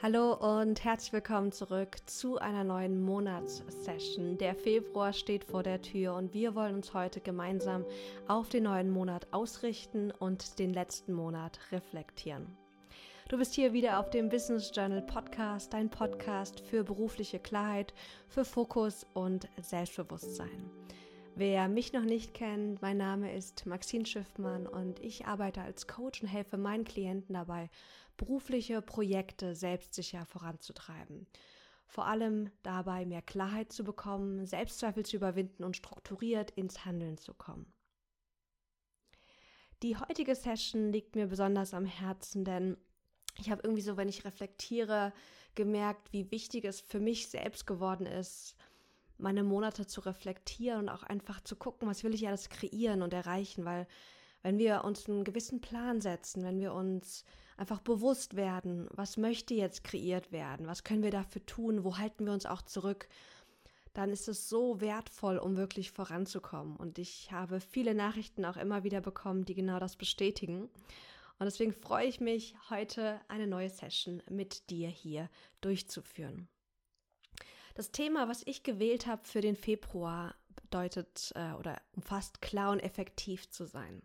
Hallo und herzlich willkommen zurück zu einer neuen Monatssession. Der Februar steht vor der Tür und wir wollen uns heute gemeinsam auf den neuen Monat ausrichten und den letzten Monat reflektieren. Du bist hier wieder auf dem Business Journal Podcast, dein Podcast für berufliche Klarheit, für Fokus und Selbstbewusstsein. Wer mich noch nicht kennt, mein Name ist Maxine Schiffmann und ich arbeite als Coach und helfe meinen Klienten dabei, berufliche Projekte selbstsicher voranzutreiben. Vor allem dabei mehr Klarheit zu bekommen, Selbstzweifel zu überwinden und strukturiert ins Handeln zu kommen. Die heutige Session liegt mir besonders am Herzen, denn ich habe irgendwie so, wenn ich reflektiere, gemerkt, wie wichtig es für mich selbst geworden ist, meine Monate zu reflektieren und auch einfach zu gucken, was will ich alles kreieren und erreichen, weil wenn wir uns einen gewissen Plan setzen, wenn wir uns einfach bewusst werden, was möchte jetzt kreiert werden, was können wir dafür tun, wo halten wir uns auch zurück, dann ist es so wertvoll, um wirklich voranzukommen. Und ich habe viele Nachrichten auch immer wieder bekommen, die genau das bestätigen. Und deswegen freue ich mich, heute eine neue Session mit dir hier durchzuführen. Das Thema, was ich gewählt habe für den Februar, bedeutet äh, oder umfasst klar und effektiv zu sein.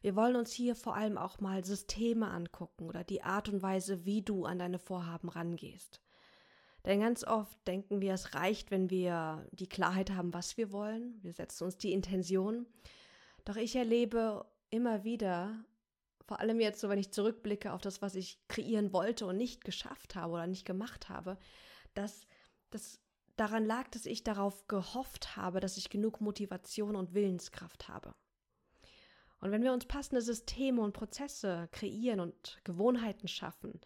Wir wollen uns hier vor allem auch mal Systeme angucken oder die Art und Weise, wie du an deine Vorhaben rangehst. Denn ganz oft denken wir, es reicht, wenn wir die Klarheit haben, was wir wollen. Wir setzen uns die Intention. Doch ich erlebe immer wieder, vor allem jetzt so, wenn ich zurückblicke auf das, was ich kreieren wollte und nicht geschafft habe oder nicht gemacht habe, dass das daran lag, dass ich darauf gehofft habe, dass ich genug Motivation und Willenskraft habe. Und wenn wir uns passende Systeme und Prozesse kreieren und Gewohnheiten schaffen,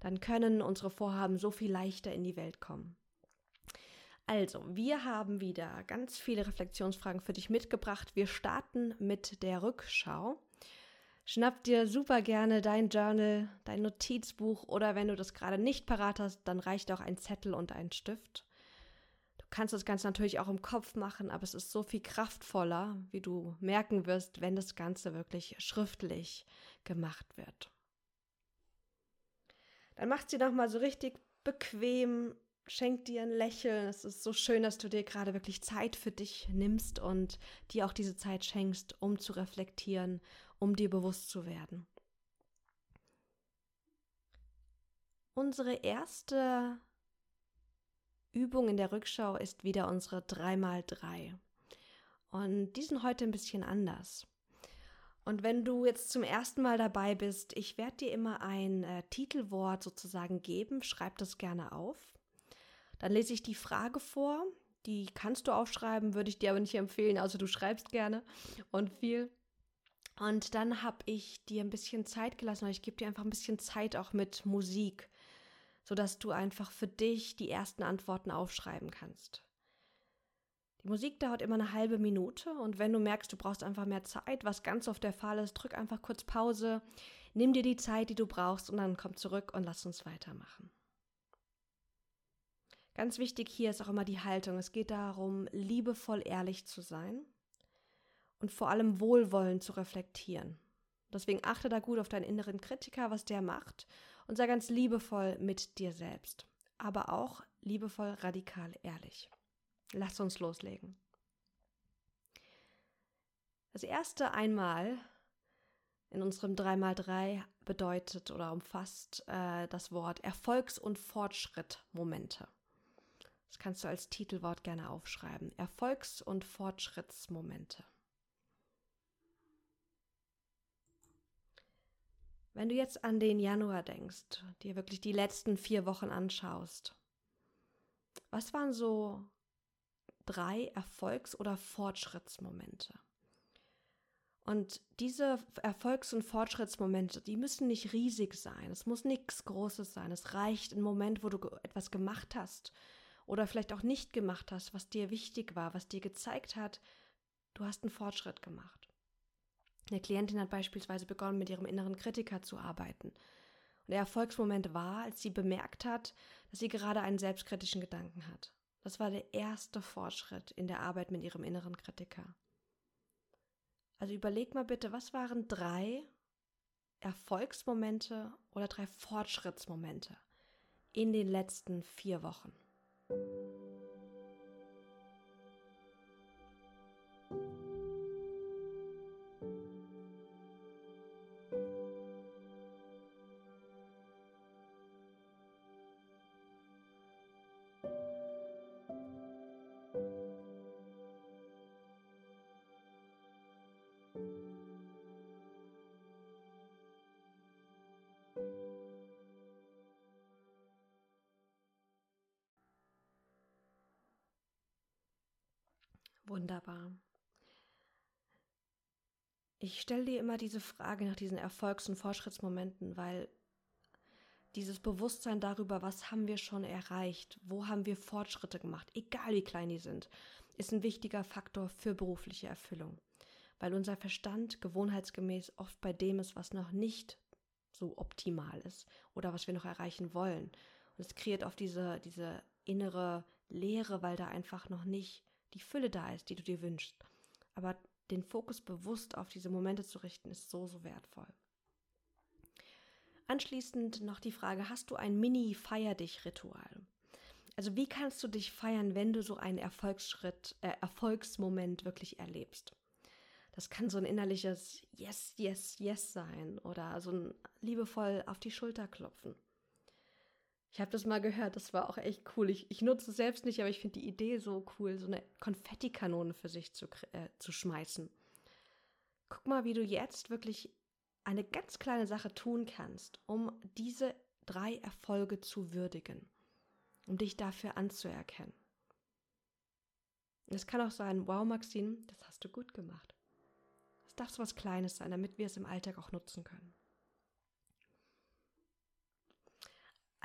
dann können unsere Vorhaben so viel leichter in die Welt kommen. Also, wir haben wieder ganz viele Reflexionsfragen für dich mitgebracht. Wir starten mit der Rückschau. Schnapp dir super gerne dein Journal, dein Notizbuch oder wenn du das gerade nicht parat hast, dann reicht auch ein Zettel und ein Stift. Du kannst das Ganze natürlich auch im Kopf machen, aber es ist so viel kraftvoller, wie du merken wirst, wenn das Ganze wirklich schriftlich gemacht wird. Dann macht sie noch mal so richtig bequem, schenk dir ein Lächeln. Es ist so schön, dass du dir gerade wirklich Zeit für dich nimmst und dir auch diese Zeit schenkst, um zu reflektieren um dir bewusst zu werden. Unsere erste Übung in der Rückschau ist wieder unsere 3x3. Und die sind heute ein bisschen anders. Und wenn du jetzt zum ersten Mal dabei bist, ich werde dir immer ein äh, Titelwort sozusagen geben. Schreib das gerne auf. Dann lese ich die Frage vor. Die kannst du aufschreiben, würde ich dir aber nicht empfehlen. Also du schreibst gerne und viel. Und dann habe ich dir ein bisschen Zeit gelassen, ich gebe dir einfach ein bisschen Zeit auch mit Musik, sodass du einfach für dich die ersten Antworten aufschreiben kannst. Die Musik dauert immer eine halbe Minute und wenn du merkst, du brauchst einfach mehr Zeit, was ganz oft der Fall ist, drück einfach kurz Pause, nimm dir die Zeit, die du brauchst und dann komm zurück und lass uns weitermachen. Ganz wichtig hier ist auch immer die Haltung. Es geht darum, liebevoll ehrlich zu sein und vor allem wohlwollend zu reflektieren. Deswegen achte da gut auf deinen inneren Kritiker, was der macht und sei ganz liebevoll mit dir selbst, aber auch liebevoll radikal ehrlich. Lass uns loslegen. Das erste einmal in unserem 3x3 bedeutet oder umfasst äh, das Wort Erfolgs- und Fortschrittmomente. Das kannst du als Titelwort gerne aufschreiben. Erfolgs- und Fortschrittsmomente. Wenn du jetzt an den Januar denkst, dir wirklich die letzten vier Wochen anschaust, was waren so drei Erfolgs- oder Fortschrittsmomente? Und diese Erfolgs- und Fortschrittsmomente, die müssen nicht riesig sein. Es muss nichts Großes sein. Es reicht ein Moment, wo du etwas gemacht hast oder vielleicht auch nicht gemacht hast, was dir wichtig war, was dir gezeigt hat, du hast einen Fortschritt gemacht. Eine Klientin hat beispielsweise begonnen, mit ihrem inneren Kritiker zu arbeiten. Und der Erfolgsmoment war, als sie bemerkt hat, dass sie gerade einen selbstkritischen Gedanken hat. Das war der erste Fortschritt in der Arbeit mit ihrem inneren Kritiker. Also überleg mal bitte, was waren drei Erfolgsmomente oder drei Fortschrittsmomente in den letzten vier Wochen? Wunderbar. Ich stelle dir immer diese Frage nach diesen Erfolgs- und Fortschrittsmomenten, weil dieses Bewusstsein darüber, was haben wir schon erreicht, wo haben wir Fortschritte gemacht, egal wie klein die sind, ist ein wichtiger Faktor für berufliche Erfüllung, weil unser Verstand gewohnheitsgemäß oft bei dem ist, was noch nicht so optimal ist oder was wir noch erreichen wollen. Und es kreiert oft diese, diese innere Leere, weil da einfach noch nicht die Fülle da ist, die du dir wünschst. Aber den Fokus bewusst auf diese Momente zu richten, ist so, so wertvoll. Anschließend noch die Frage, hast du ein Mini-Feier dich-Ritual? Also wie kannst du dich feiern, wenn du so einen Erfolgsschritt, äh, Erfolgsmoment wirklich erlebst? Das kann so ein innerliches Yes, Yes, Yes sein oder so ein liebevoll auf die Schulter klopfen. Ich habe das mal gehört, das war auch echt cool. Ich, ich nutze es selbst nicht, aber ich finde die Idee so cool, so eine Konfettikanone für sich zu, äh, zu schmeißen. Guck mal, wie du jetzt wirklich eine ganz kleine Sache tun kannst, um diese drei Erfolge zu würdigen, um dich dafür anzuerkennen. Es kann auch sein, wow, Maxine, das hast du gut gemacht. Es darf so was Kleines sein, damit wir es im Alltag auch nutzen können.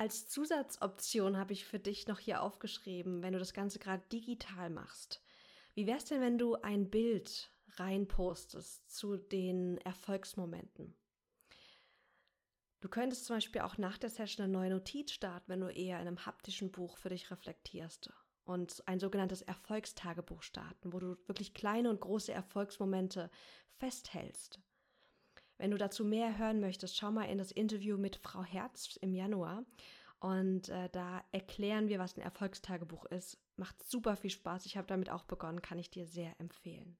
Als Zusatzoption habe ich für dich noch hier aufgeschrieben, wenn du das Ganze gerade digital machst. Wie wäre es denn, wenn du ein Bild reinpostest zu den Erfolgsmomenten? Du könntest zum Beispiel auch nach der Session eine neue Notiz starten, wenn du eher in einem haptischen Buch für dich reflektierst und ein sogenanntes Erfolgstagebuch starten, wo du wirklich kleine und große Erfolgsmomente festhältst. Wenn du dazu mehr hören möchtest, schau mal in das Interview mit Frau Herz im Januar. Und äh, da erklären wir, was ein Erfolgstagebuch ist. Macht super viel Spaß. Ich habe damit auch begonnen, kann ich dir sehr empfehlen.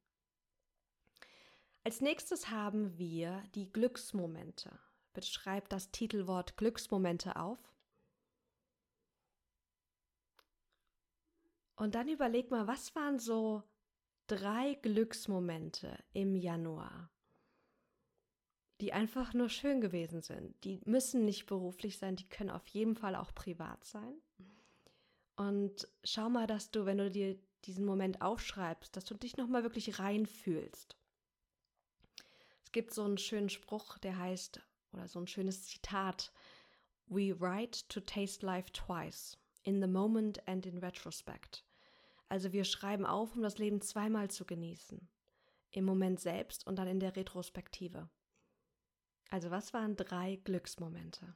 Als nächstes haben wir die Glücksmomente. Bitte schreib das Titelwort Glücksmomente auf. Und dann überleg mal, was waren so drei Glücksmomente im Januar? Die einfach nur schön gewesen sind. Die müssen nicht beruflich sein, die können auf jeden Fall auch privat sein. Und schau mal, dass du, wenn du dir diesen Moment aufschreibst, dass du dich nochmal wirklich reinfühlst. Es gibt so einen schönen Spruch, der heißt, oder so ein schönes Zitat, We write to taste life twice, in the moment and in retrospect. Also wir schreiben auf, um das Leben zweimal zu genießen. Im Moment selbst und dann in der Retrospektive. Also was waren drei Glücksmomente?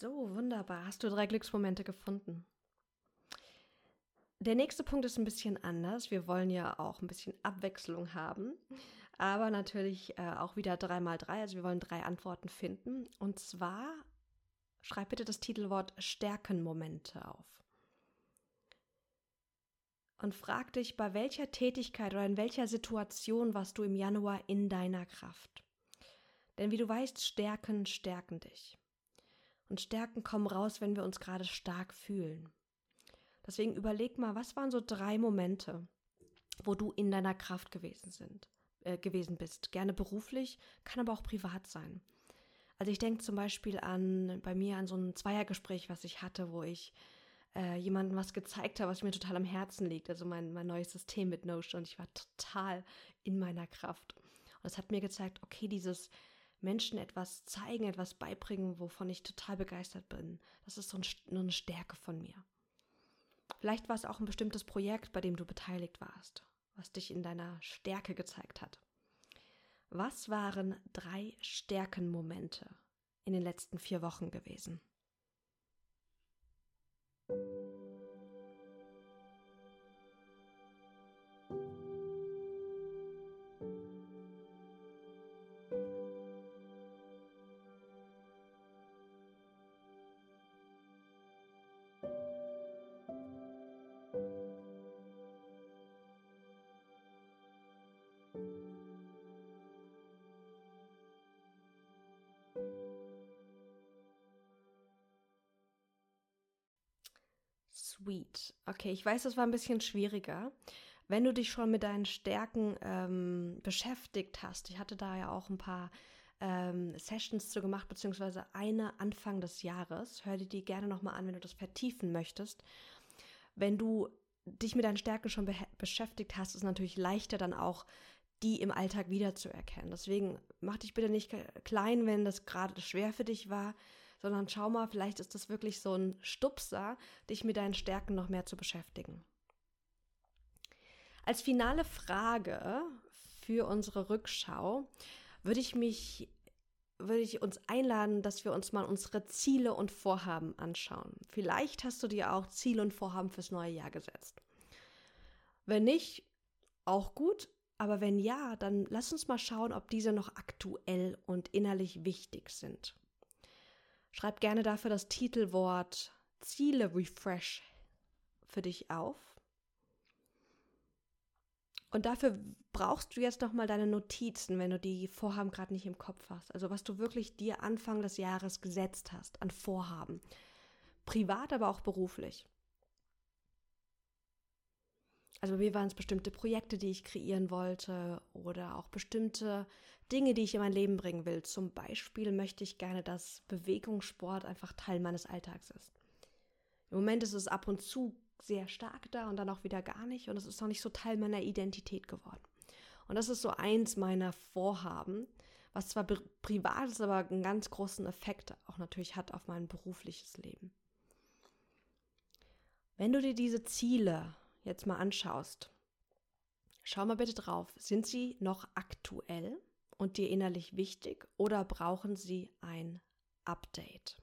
So, wunderbar. Hast du drei Glücksmomente gefunden? Der nächste Punkt ist ein bisschen anders. Wir wollen ja auch ein bisschen Abwechslung haben, aber natürlich äh, auch wieder drei mal drei. Also wir wollen drei Antworten finden. Und zwar schreib bitte das Titelwort Stärkenmomente auf. Und frag dich, bei welcher Tätigkeit oder in welcher Situation warst du im Januar in deiner Kraft? Denn wie du weißt, Stärken stärken dich. Und Stärken kommen raus, wenn wir uns gerade stark fühlen. Deswegen überleg mal, was waren so drei Momente, wo du in deiner Kraft gewesen sind, äh, gewesen bist. Gerne beruflich, kann aber auch privat sein. Also ich denke zum Beispiel an bei mir an so ein Zweiergespräch, was ich hatte, wo ich äh, jemandem was gezeigt habe, was mir total am Herzen liegt. Also mein, mein neues System mit Notion und ich war total in meiner Kraft. Und es hat mir gezeigt, okay, dieses Menschen etwas zeigen, etwas beibringen, wovon ich total begeistert bin. Das ist so eine Stärke von mir. Vielleicht war es auch ein bestimmtes Projekt, bei dem du beteiligt warst, was dich in deiner Stärke gezeigt hat. Was waren drei Stärkenmomente in den letzten vier Wochen gewesen? Okay, ich weiß, das war ein bisschen schwieriger. Wenn du dich schon mit deinen Stärken ähm, beschäftigt hast, ich hatte da ja auch ein paar ähm, Sessions zu gemacht, beziehungsweise eine Anfang des Jahres. Hör dir die gerne nochmal an, wenn du das vertiefen möchtest. Wenn du dich mit deinen Stärken schon be beschäftigt hast, ist es natürlich leichter dann auch, die im Alltag wiederzuerkennen. Deswegen mach dich bitte nicht klein, wenn das gerade schwer für dich war, sondern schau mal, vielleicht ist das wirklich so ein Stupser, dich mit deinen Stärken noch mehr zu beschäftigen. Als finale Frage für unsere Rückschau würde ich mich würde ich uns einladen, dass wir uns mal unsere Ziele und Vorhaben anschauen. Vielleicht hast du dir auch Ziele und Vorhaben fürs neue Jahr gesetzt. Wenn nicht, auch gut, aber wenn ja, dann lass uns mal schauen, ob diese noch aktuell und innerlich wichtig sind. Schreib gerne dafür das Titelwort Ziele Refresh für dich auf. Und dafür brauchst du jetzt nochmal deine Notizen, wenn du die Vorhaben gerade nicht im Kopf hast. Also was du wirklich dir Anfang des Jahres gesetzt hast an Vorhaben. Privat, aber auch beruflich. Also bei mir waren es bestimmte Projekte, die ich kreieren wollte oder auch bestimmte Dinge, die ich in mein Leben bringen will. Zum Beispiel möchte ich gerne, dass Bewegungssport einfach Teil meines Alltags ist. Im Moment ist es ab und zu sehr stark da und dann auch wieder gar nicht und es ist noch nicht so Teil meiner Identität geworden. Und das ist so eins meiner Vorhaben, was zwar privat ist, aber einen ganz großen Effekt auch natürlich hat auf mein berufliches Leben. Wenn du dir diese Ziele jetzt mal anschaust, schau mal bitte drauf, sind sie noch aktuell und dir innerlich wichtig oder brauchen sie ein Update?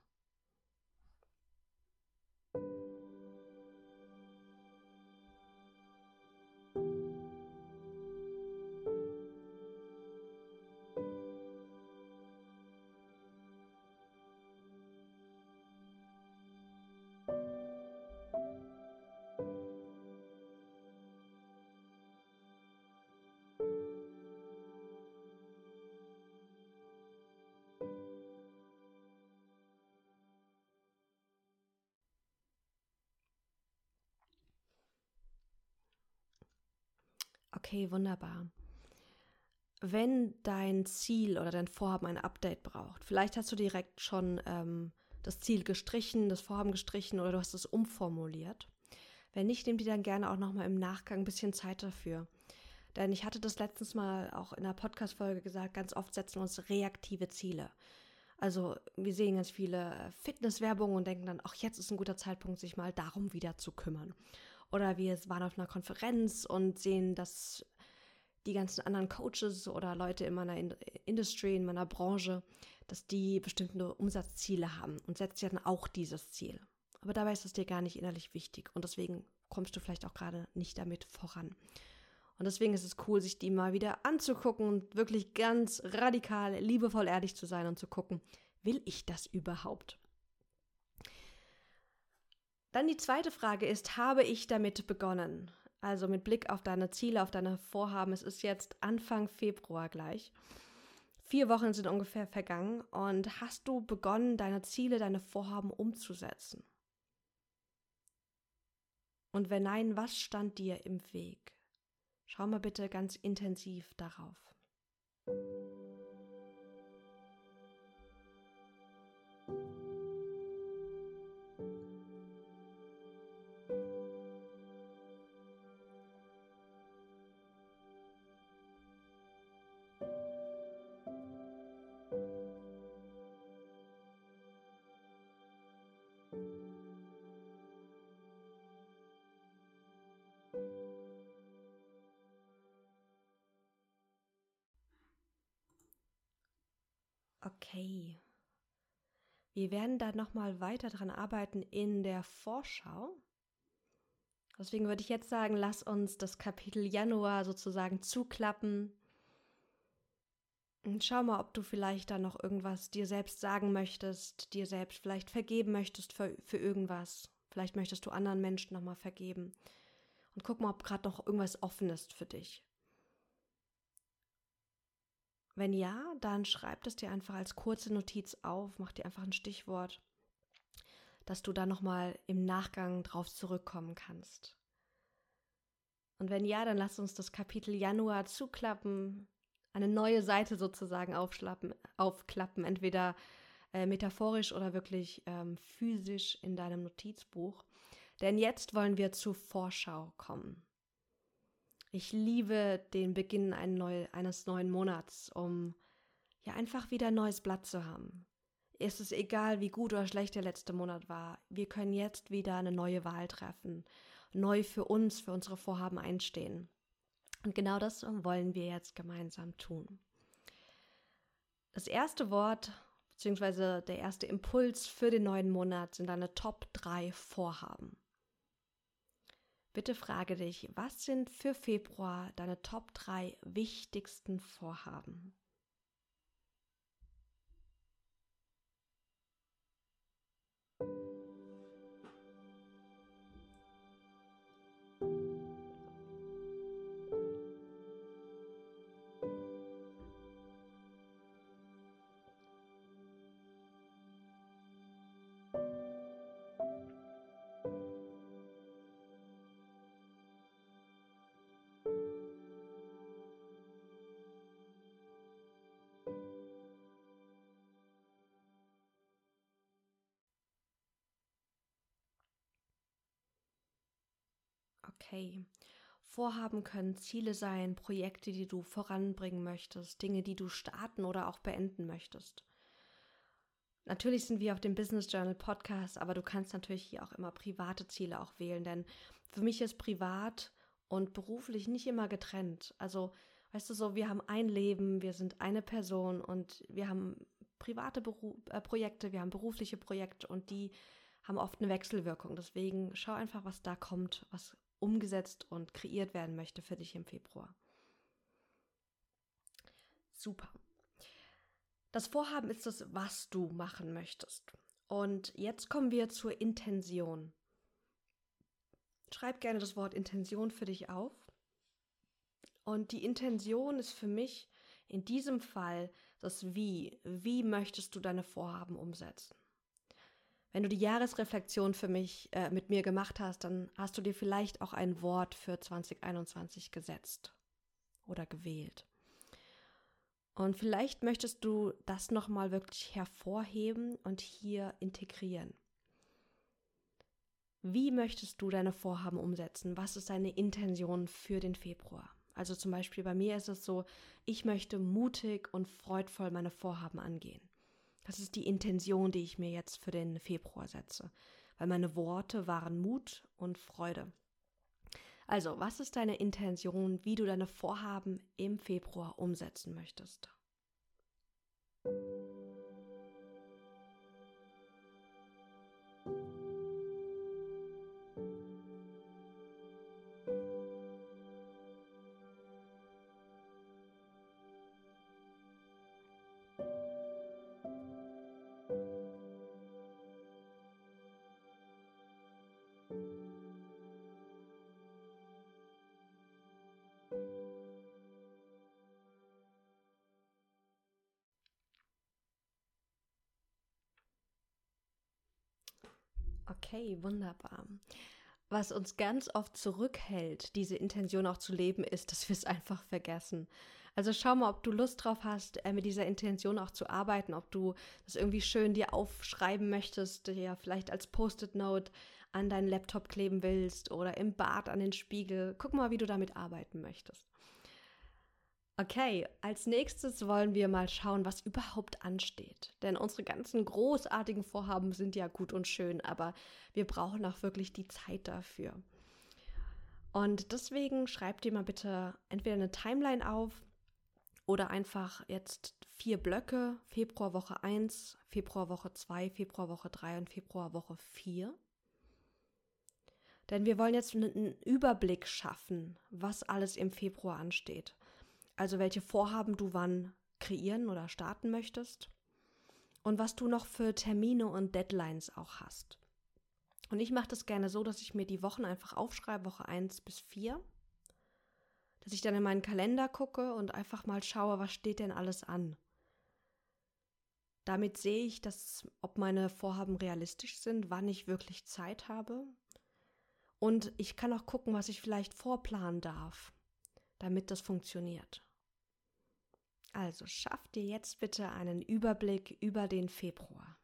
Okay, wunderbar. Wenn dein Ziel oder dein Vorhaben ein Update braucht, vielleicht hast du direkt schon ähm, das Ziel gestrichen, das Vorhaben gestrichen oder du hast es umformuliert. Wenn nicht, nimm dir dann gerne auch nochmal im Nachgang ein bisschen Zeit dafür. Denn ich hatte das letztens mal auch in einer Podcast-Folge gesagt, ganz oft setzen wir uns reaktive Ziele. Also wir sehen ganz viele Fitnesswerbungen und denken dann, ach, jetzt ist ein guter Zeitpunkt, sich mal darum wieder zu kümmern. Oder wir waren auf einer Konferenz und sehen, dass die ganzen anderen Coaches oder Leute in meiner Industrie, in meiner Branche, dass die bestimmte Umsatzziele haben und setzt ja dann auch dieses Ziel. Aber dabei ist es dir gar nicht innerlich wichtig und deswegen kommst du vielleicht auch gerade nicht damit voran. Und deswegen ist es cool, sich die mal wieder anzugucken und wirklich ganz radikal, liebevoll ehrlich zu sein und zu gucken, will ich das überhaupt? Dann die zweite Frage ist, habe ich damit begonnen? Also mit Blick auf deine Ziele, auf deine Vorhaben. Es ist jetzt Anfang Februar gleich. Vier Wochen sind ungefähr vergangen und hast du begonnen, deine Ziele, deine Vorhaben umzusetzen? Und wenn nein, was stand dir im Weg? Schau mal bitte ganz intensiv darauf. Okay. Wir werden da nochmal weiter dran arbeiten in der Vorschau. Deswegen würde ich jetzt sagen, lass uns das Kapitel Januar sozusagen zuklappen. Und schau mal, ob du vielleicht da noch irgendwas dir selbst sagen möchtest, dir selbst vielleicht vergeben möchtest für, für irgendwas. Vielleicht möchtest du anderen Menschen nochmal vergeben. Und guck mal, ob gerade noch irgendwas offen ist für dich. Wenn ja, dann schreib es dir einfach als kurze Notiz auf, mach dir einfach ein Stichwort, dass du da nochmal im Nachgang drauf zurückkommen kannst. Und wenn ja, dann lass uns das Kapitel Januar zuklappen, eine neue Seite sozusagen aufschlappen, aufklappen, entweder äh, metaphorisch oder wirklich ähm, physisch in deinem Notizbuch. Denn jetzt wollen wir zur Vorschau kommen. Ich liebe den Beginn neu, eines neuen Monats, um ja einfach wieder ein neues Blatt zu haben. Es ist egal, wie gut oder schlecht der letzte Monat war. Wir können jetzt wieder eine neue Wahl treffen, neu für uns, für unsere Vorhaben einstehen. Und genau das wollen wir jetzt gemeinsam tun. Das erste Wort beziehungsweise der erste Impuls für den neuen Monat sind deine Top 3 Vorhaben. Bitte frage dich, was sind für Februar deine Top 3 wichtigsten Vorhaben? Okay. Vorhaben können Ziele sein, Projekte, die du voranbringen möchtest, Dinge, die du starten oder auch beenden möchtest. Natürlich sind wir auf dem Business Journal Podcast, aber du kannst natürlich hier auch immer private Ziele auch wählen, denn für mich ist privat und beruflich nicht immer getrennt. Also, weißt du so, wir haben ein Leben, wir sind eine Person und wir haben private Beru äh, Projekte, wir haben berufliche Projekte und die haben oft eine Wechselwirkung. Deswegen schau einfach, was da kommt, was umgesetzt und kreiert werden möchte für dich im Februar. Super. Das Vorhaben ist das, was du machen möchtest. Und jetzt kommen wir zur Intention. Schreib gerne das Wort Intention für dich auf. Und die Intention ist für mich in diesem Fall das Wie. Wie möchtest du deine Vorhaben umsetzen? Wenn du die Jahresreflexion für mich äh, mit mir gemacht hast, dann hast du dir vielleicht auch ein Wort für 2021 gesetzt oder gewählt. Und vielleicht möchtest du das nochmal wirklich hervorheben und hier integrieren. Wie möchtest du deine Vorhaben umsetzen? Was ist deine Intention für den Februar? Also zum Beispiel bei mir ist es so, ich möchte mutig und freudvoll meine Vorhaben angehen. Das ist die Intention, die ich mir jetzt für den Februar setze, weil meine Worte waren Mut und Freude. Also, was ist deine Intention, wie du deine Vorhaben im Februar umsetzen möchtest? Okay, wunderbar. Was uns ganz oft zurückhält, diese Intention auch zu leben, ist, dass wir es einfach vergessen. Also schau mal, ob du Lust drauf hast, äh, mit dieser Intention auch zu arbeiten, ob du das irgendwie schön dir aufschreiben möchtest, ja vielleicht als Post-it-Note an deinen Laptop kleben willst oder im Bad an den Spiegel. Guck mal, wie du damit arbeiten möchtest. Okay, als nächstes wollen wir mal schauen, was überhaupt ansteht. Denn unsere ganzen großartigen Vorhaben sind ja gut und schön, aber wir brauchen auch wirklich die Zeit dafür. Und deswegen schreib dir mal bitte entweder eine Timeline auf Oder einfach jetzt vier Blöcke, Februarwoche 1, Februarwoche 2, Februarwoche 3 und Februarwoche 4. Denn wir wollen jetzt einen Überblick schaffen, was alles im Februar ansteht. Also welche Vorhaben du wann kreieren oder starten möchtest und was du noch für Termine und Deadlines auch hast. Und ich mache das gerne so, dass ich mir die Wochen einfach aufschreibe, Woche 1 bis 4 dass ich dann in meinen Kalender gucke und einfach mal schaue, was steht denn alles an. Damit sehe ich, dass, ob meine Vorhaben realistisch sind, wann ich wirklich Zeit habe. Und ich kann auch gucken, was ich vielleicht vorplanen darf, damit das funktioniert. Also schaff dir jetzt bitte einen Überblick über den Februar.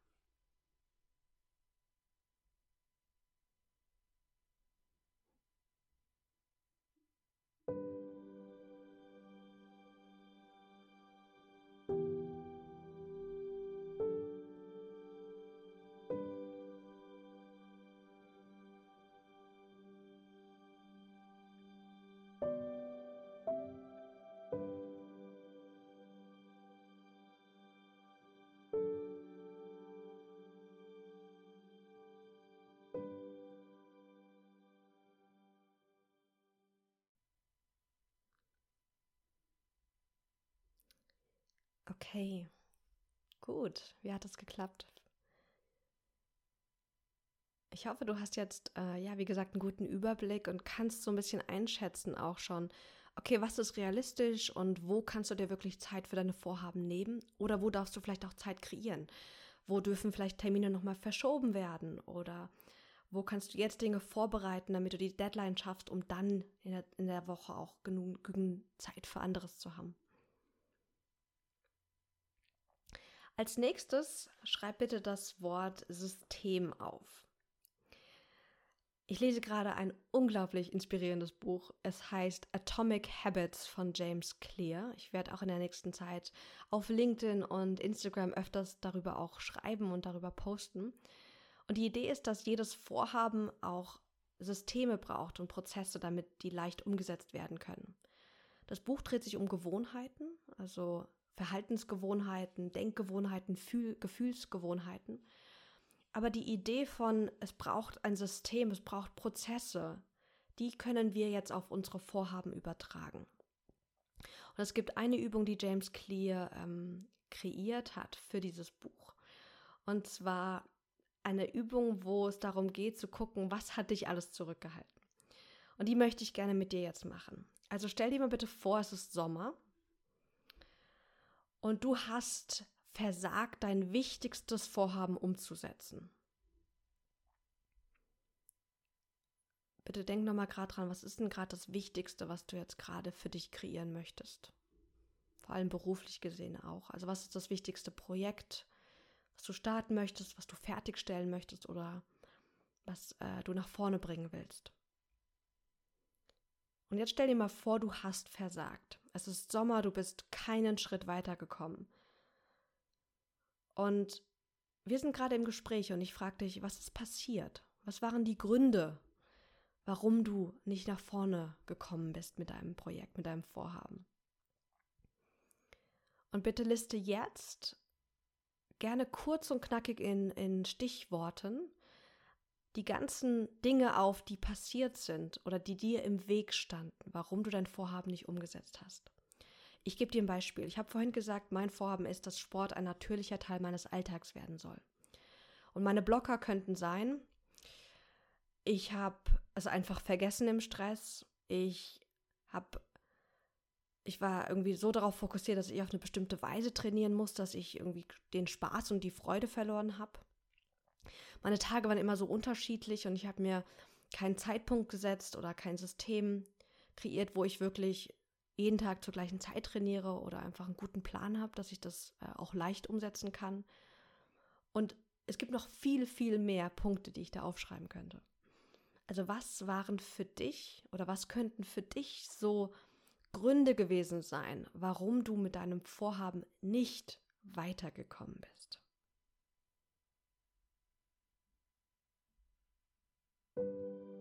Okay, gut. Wie hat es geklappt? Ich hoffe, du hast jetzt, äh, ja, wie gesagt, einen guten Überblick und kannst so ein bisschen einschätzen auch schon, okay, was ist realistisch und wo kannst du dir wirklich Zeit für deine Vorhaben nehmen oder wo darfst du vielleicht auch Zeit kreieren? Wo dürfen vielleicht Termine nochmal verschoben werden oder wo kannst du jetzt Dinge vorbereiten, damit du die Deadline schaffst, um dann in der, in der Woche auch genug Zeit für anderes zu haben? Als nächstes schreib bitte das Wort System auf. Ich lese gerade ein unglaublich inspirierendes Buch. Es heißt Atomic Habits von James Clear. Ich werde auch in der nächsten Zeit auf LinkedIn und Instagram öfters darüber auch schreiben und darüber posten. Und die Idee ist, dass jedes Vorhaben auch Systeme braucht und Prozesse, damit die leicht umgesetzt werden können. Das Buch dreht sich um Gewohnheiten, also Verhaltensgewohnheiten, Denkgewohnheiten, Fühl Gefühlsgewohnheiten. Aber die Idee von, es braucht ein System, es braucht Prozesse, die können wir jetzt auf unsere Vorhaben übertragen. Und es gibt eine Übung, die James Clear ähm, kreiert hat für dieses Buch. Und zwar eine Übung, wo es darum geht zu gucken, was hat dich alles zurückgehalten. Und die möchte ich gerne mit dir jetzt machen. Also stell dir mal bitte vor, es ist Sommer und du hast versagt, dein wichtigstes Vorhaben umzusetzen. Bitte denk nochmal gerade dran, was ist denn gerade das Wichtigste, was du jetzt gerade für dich kreieren möchtest? Vor allem beruflich gesehen auch. Also was ist das wichtigste Projekt, was du starten möchtest, was du fertigstellen möchtest oder was äh, du nach vorne bringen willst? Und jetzt stell dir mal vor, du hast versagt. Es ist Sommer, du bist keinen Schritt weitergekommen. Und wir sind gerade im Gespräch und ich frage dich, was ist passiert? Was waren die Gründe, warum du nicht nach vorne gekommen bist mit deinem Projekt, mit deinem Vorhaben? Und bitte liste jetzt gerne kurz und knackig in, in Stichworten die ganzen Dinge auf, die passiert sind oder die dir im Weg standen, warum du dein Vorhaben nicht umgesetzt hast. Ich gebe dir ein Beispiel. Ich habe vorhin gesagt, mein Vorhaben ist, dass Sport ein natürlicher Teil meines Alltags werden soll. Und meine Blocker könnten sein, ich habe es einfach vergessen im Stress. Ich habe ich war irgendwie so darauf fokussiert, dass ich auf eine bestimmte Weise trainieren muss, dass ich irgendwie den Spaß und die Freude verloren habe meine Tage waren immer so unterschiedlich und ich habe mir keinen Zeitpunkt gesetzt oder kein System kreiert, wo ich wirklich jeden Tag zur gleichen Zeit trainiere oder einfach einen guten Plan habe, dass ich das äh, auch leicht umsetzen kann. Und es gibt noch viel, viel mehr Punkte, die ich da aufschreiben könnte. Also was waren für dich oder was könnten für dich so Gründe gewesen sein, warum du mit deinem Vorhaben nicht weitergekommen bist? Thank you.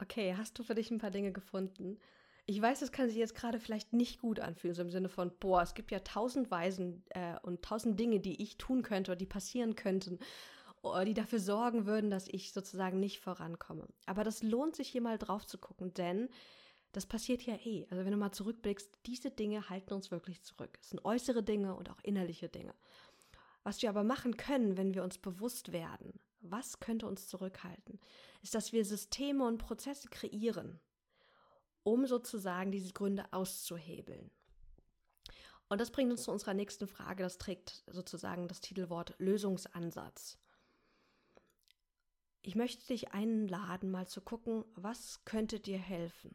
Okay, hast du für dich ein paar Dinge gefunden? Ich weiß, es kann sich jetzt gerade vielleicht nicht gut anfühlen, so im Sinne von, boah, es gibt ja tausend Weisen äh, und tausend Dinge, die ich tun könnte oder die passieren könnten, oh, die dafür sorgen würden, dass ich sozusagen nicht vorankomme. Aber das lohnt sich hier mal drauf zu gucken, denn das passiert ja eh. Also wenn du mal zurückblickst, diese Dinge halten uns wirklich zurück. Es sind äußere Dinge und auch innerliche Dinge. Was wir aber machen können, wenn wir uns bewusst werden, was könnte uns zurückhalten, ist, dass wir Systeme und Prozesse kreieren, um sozusagen diese Gründe auszuhebeln. Und das bringt uns zu unserer nächsten Frage. Das trägt sozusagen das Titelwort Lösungsansatz. Ich möchte dich einladen, mal zu gucken, was könnte dir helfen.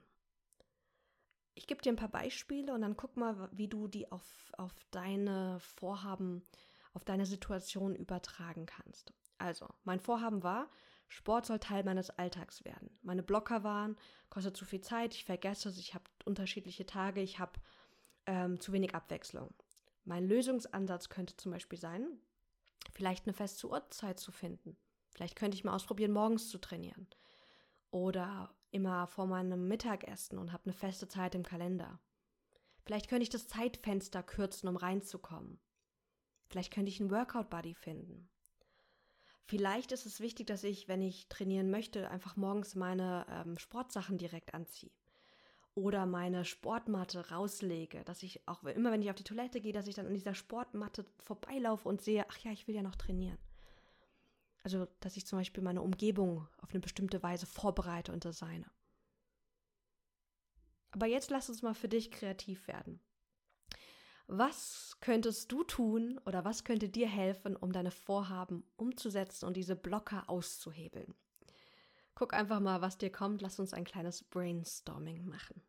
Ich gebe dir ein paar Beispiele und dann guck mal, wie du die auf, auf deine Vorhaben, auf deine Situation übertragen kannst. Also, mein Vorhaben war, Sport soll Teil meines Alltags werden. Meine Blocker waren, kostet zu viel Zeit, ich vergesse es, ich habe unterschiedliche Tage, ich habe ähm, zu wenig Abwechslung. Mein Lösungsansatz könnte zum Beispiel sein, vielleicht eine feste Uhrzeit zu finden. Vielleicht könnte ich mal ausprobieren, morgens zu trainieren. Oder immer vor meinem Mittagessen und habe eine feste Zeit im Kalender. Vielleicht könnte ich das Zeitfenster kürzen, um reinzukommen. Vielleicht könnte ich einen Workout-Buddy finden. Vielleicht ist es wichtig, dass ich, wenn ich trainieren möchte, einfach morgens meine ähm, Sportsachen direkt anziehe. Oder meine Sportmatte rauslege, dass ich auch immer, wenn ich auf die Toilette gehe, dass ich dann an dieser Sportmatte vorbeilaufe und sehe, ach ja, ich will ja noch trainieren. Also, dass ich zum Beispiel meine Umgebung auf eine bestimmte Weise vorbereite und designe. Aber jetzt lass uns mal für dich kreativ werden. Was könntest du tun oder was könnte dir helfen, um deine Vorhaben umzusetzen und diese Blocker auszuhebeln? Guck einfach mal, was dir kommt. Lass uns ein kleines Brainstorming machen.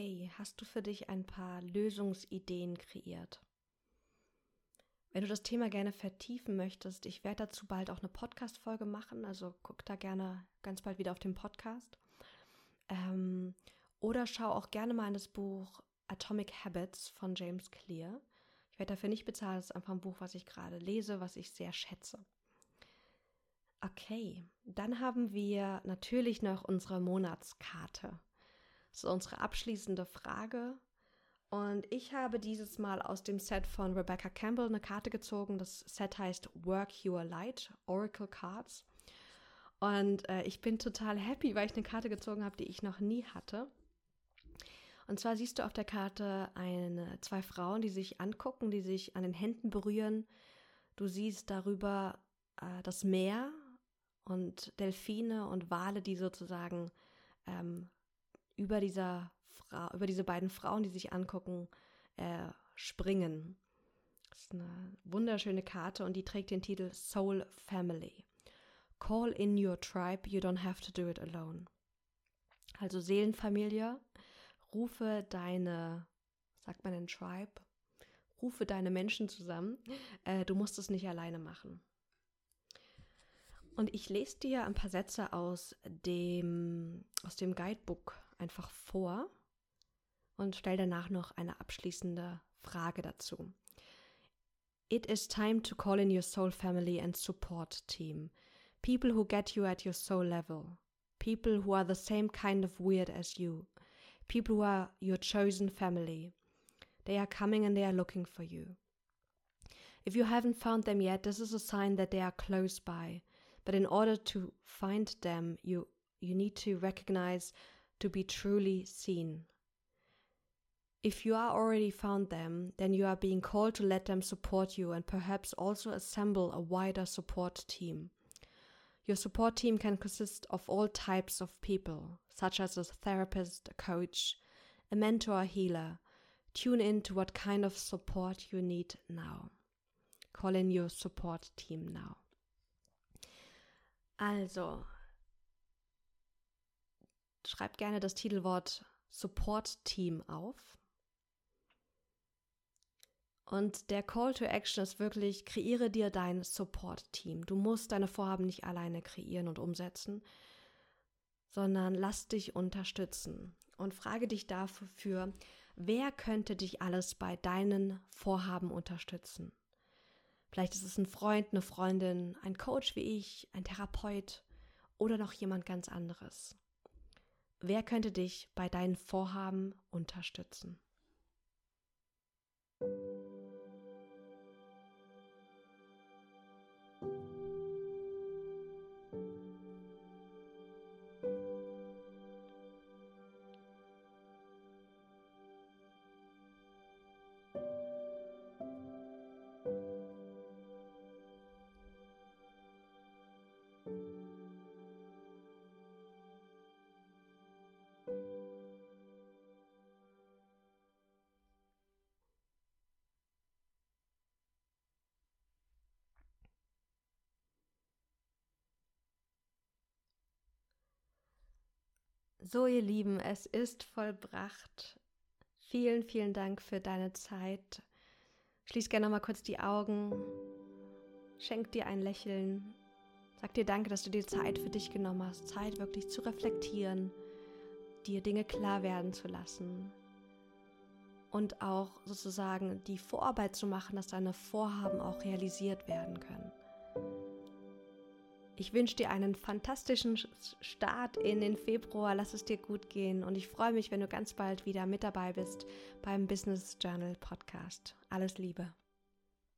Okay, hast du für dich ein paar Lösungsideen kreiert? Wenn du das Thema gerne vertiefen möchtest, ich werde dazu bald auch eine Podcast-Folge machen, also guck da gerne ganz bald wieder auf den Podcast. Ähm, oder schau auch gerne mal in das Buch Atomic Habits von James Clear. Ich werde dafür nicht bezahlt, es ist einfach ein Buch, was ich gerade lese, was ich sehr schätze. Okay, dann haben wir natürlich noch unsere Monatskarte. Das ist unsere abschließende Frage. Und ich habe dieses Mal aus dem Set von Rebecca Campbell eine Karte gezogen. Das Set heißt Work Your Light, Oracle Cards. Und äh, ich bin total happy, weil ich eine Karte gezogen habe, die ich noch nie hatte. Und zwar siehst du auf der Karte eine, zwei Frauen, die sich angucken, die sich an den Händen berühren. Du siehst darüber äh, das Meer und Delfine und Wale, die sozusagen ähm, über dieser Frau, über diese beiden Frauen, die sich angucken, äh, springen. Das ist eine wunderschöne Karte und die trägt den Titel Soul Family. Call in your tribe, you don't have to do it alone. Also Seelenfamilie, rufe deine, sagt man in Tribe, rufe deine Menschen zusammen. Äh, du musst es nicht alleine machen. Und ich lese dir ein paar Sätze aus dem, aus dem Guidebook einfach vor und stell danach noch eine abschließende Frage dazu. It is time to call in your soul family and support team. People who get you at your soul level. People who are the same kind of weird as you. People who are your chosen family. They are coming and they are looking for you. If you haven't found them yet, this is a sign that they are close by. But in order to find them, you you need to recognize to be truly seen. If you are already found them, then you are being called to let them support you and perhaps also assemble a wider support team. Your support team can consist of all types of people, such as a therapist, a coach, a mentor, a healer. Tune in to what kind of support you need now. Call in your support team now. Also, schreib gerne das Titelwort Support Team auf. Und der Call to Action ist wirklich, kreiere dir dein Support-Team. Du musst deine Vorhaben nicht alleine kreieren und umsetzen, sondern lass dich unterstützen und frage dich dafür, wer könnte dich alles bei deinen Vorhaben unterstützen? Vielleicht ist es ein Freund, eine Freundin, ein Coach wie ich, ein Therapeut oder noch jemand ganz anderes. Wer könnte dich bei deinen Vorhaben unterstützen? So, ihr Lieben, es ist vollbracht. Vielen, vielen Dank für deine Zeit. Schließ gerne mal kurz die Augen. Schenk dir ein Lächeln. Sag dir Danke, dass du dir Zeit für dich genommen hast. Zeit wirklich zu reflektieren, dir Dinge klar werden zu lassen. Und auch sozusagen die Vorarbeit zu machen, dass deine Vorhaben auch realisiert werden können. Ich wünsche dir einen fantastischen Start in den Februar. Lass es dir gut gehen und ich freue mich, wenn du ganz bald wieder mit dabei bist beim Business Journal Podcast. Alles Liebe.